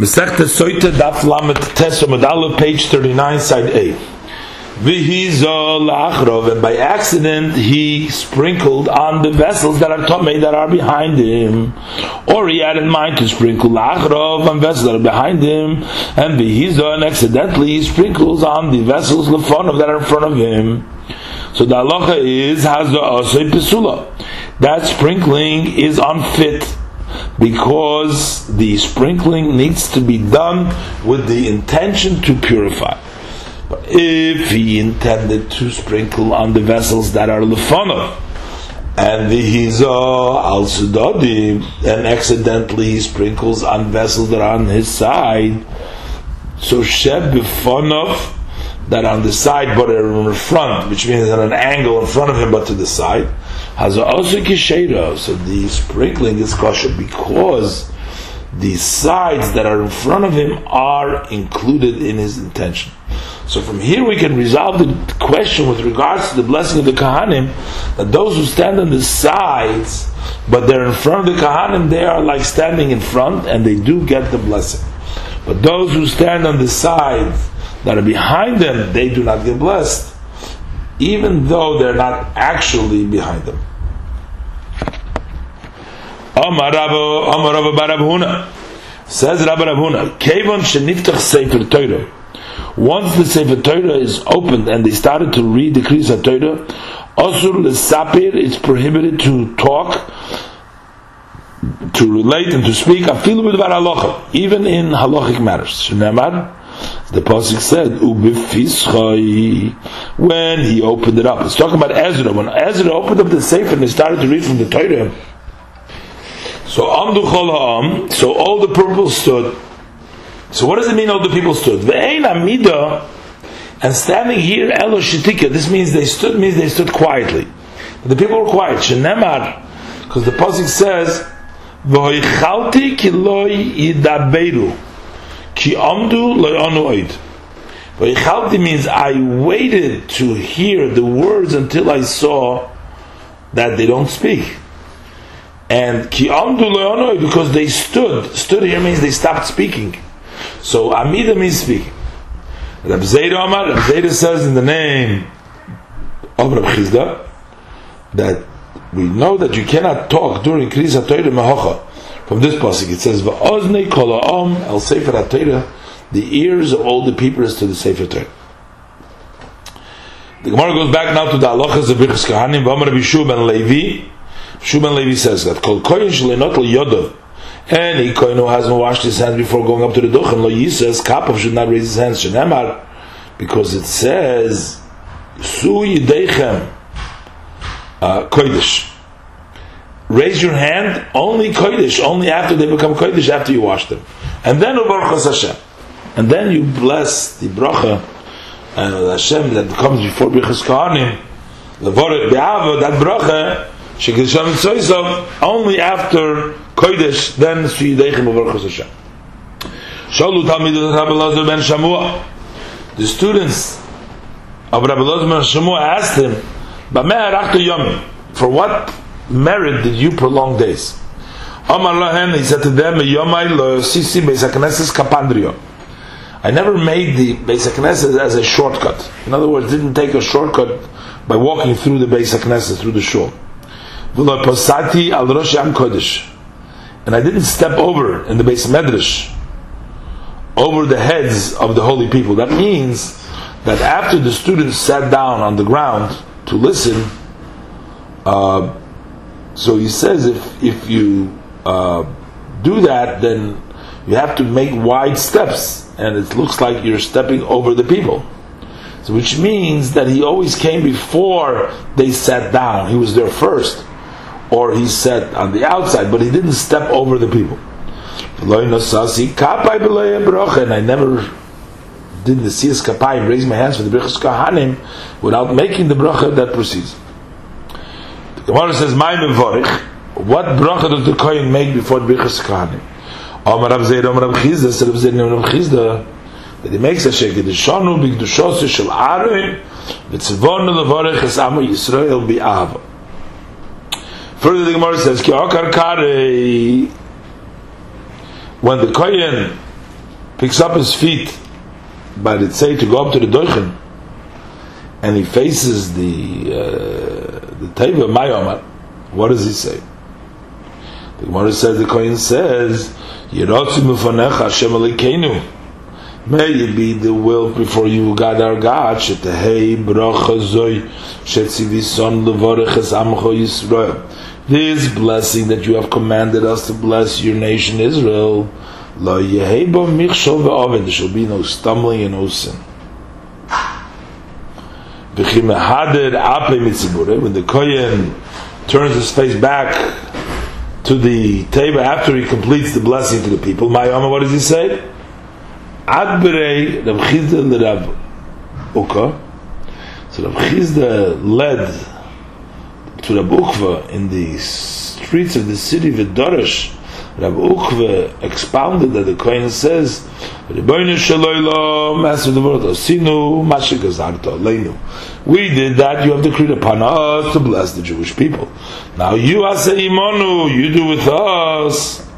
Masechta Soita Daf Lamet Tes Medallah, page 39, side A. Vihizol and by accident he sprinkled on the vessels that are Tomei that are behind him. Or he had in mind to sprinkle Achrov on vessels that are behind him, and Vihizol, and accidentally he sprinkles on the vessels Lefonov that are in front of him. So the halacha is Hazda Osei Pesula. That sprinkling is unfit because the sprinkling needs to be done with the intention to purify. If he intended to sprinkle on the vessels that are lefanov, and the hiza al sudadi, and accidentally he sprinkles on vessels that are on his side, so sheb bifonov, that on the side but in the front, which means at an angle in front of him but to the side, has a also kishera. So the sprinkling is kosher because the sides that are in front of him are included in his intention. So from here we can resolve the question with regards to the blessing of the Kahanim, that those who stand on the sides, but they're in front of the Kahanim, they are like standing in front and they do get the blessing. But those who stand on the sides that are behind them, they do not get blessed, even though they're not actually behind them. Amar says Rabbi Huna, Kevon sheniftach Sefer Torah. Once the Sefer Torah is opened and they started to read the Kriyas Torah, Osur lesapir, it's prohibited to talk, to relate and to speak, even in halachic matters. The pasuk said. When he opened it up, it's talking about Ezra. When Ezra opened up the Sefer and he started to read from the Torah, so Amdu Chol so all the people stood. So what does it mean all the people stood? Ve'ein Amida, and standing here, Elo Shitika, this means they stood, means they stood quietly. The people were quiet. Shenemar, because the Pasuk says, V'hoichalti yidaberu, ki amdu loy anu oid. V'hoichalti means I waited to hear the words until I saw that they don't speak. And ki amdu because they stood. Stood here means they stopped speaking. So amida means speaking. Rab Zayda Omar, Rab Zayda says in the name of Rab Chizda that we know that you cannot talk during Kriyas HaTorah Mehocha. From this pasuk it says, "Va'oznei kol ha'om el Sefer HaTorah." The ears of all the people is to the Sefer Torah. The Gemara goes back now to the halachas of Birchas Kahanim. V'amar Bishu ben Levi. Shuman Levi says that kol koyin shlenot yodov. Any koyin who hasn't washed his hands before going up to the duchen lo yises kapov should not raise his hands shenemar because it says su yideichem uh, kodesh. Raise your hand only kodesh, only after they become kodesh, after you wash them, and then ubarchas Hashem, and then you bless the bracha and uh, Hashem that comes before brichas kahanim, levoret be'ava that bracha Shekidasham Tzoyzov only after Kodesh, then Suyideichim Baruch Hashem. Shalu Talmidot Rabbi Lazar ben Shamua. The students of Rabbi Lazar ben Shamua asked him, Bameh Arachta Yom, for what merit did you prolong days? Amar Lahen, he said to them, Yomai lo sisi Beis HaKnesses kapandrio. I never made the Beis as a shortcut. In other words, didn't take a shortcut by walking through the Beis through the shul posati al rosh kodesh, and I didn't step over in the Beis medrash over the heads of the holy people. That means that after the students sat down on the ground to listen, uh, so he says if if you uh, do that, then you have to make wide steps, and it looks like you're stepping over the people. So which means that he always came before they sat down. He was there first or he sat on the outside, but he didn't step over the people. And I never did the siyas kapayim, raise my hands for the brachas kahanim, without making the bracha that proceeds. The Gemara says, "My mevorich." What bracha does the kohen make before the brachas kahanim? Omar Rav Zeid, Omar Rav Chizda, said Rav Zeid, Rav Chizda, that he makes a shekid, the shonu b'gdushos shel Aaron, v'tzivon levorich es Amo Yisrael bi'ava. Further, the Gemara says, Ki Kare, when the Kohen picks up his feet by the say to go up to the doichen, and he faces the uh, the teva mayomar, what does he say? The Gemara says the Kohen says, "Yerotzi mufanecha Hashem Elokeinu." May it be the will before you, God our God, shetehei bracha zoi shetzivi levorech es amcho Yisrael. This blessing that you have commanded us to bless your nation Israel, lo yehei bo michshol ve'oven, there shall be no stumbling and no sin. When the Kohen turns his face back to the table after he completes the blessing to the people, my what does he say? So Rav Chizda led to Rav Ukva in the streets of the city of Dorish. Rav Ukva expounded that the Kohen says, Rebbeinu Shaloylo, Master of the world, Osinu, Mashigazarto, Leinu. We did that, you have decreed upon us to bless the Jewish people. Now you, Asa Imonu, you do with us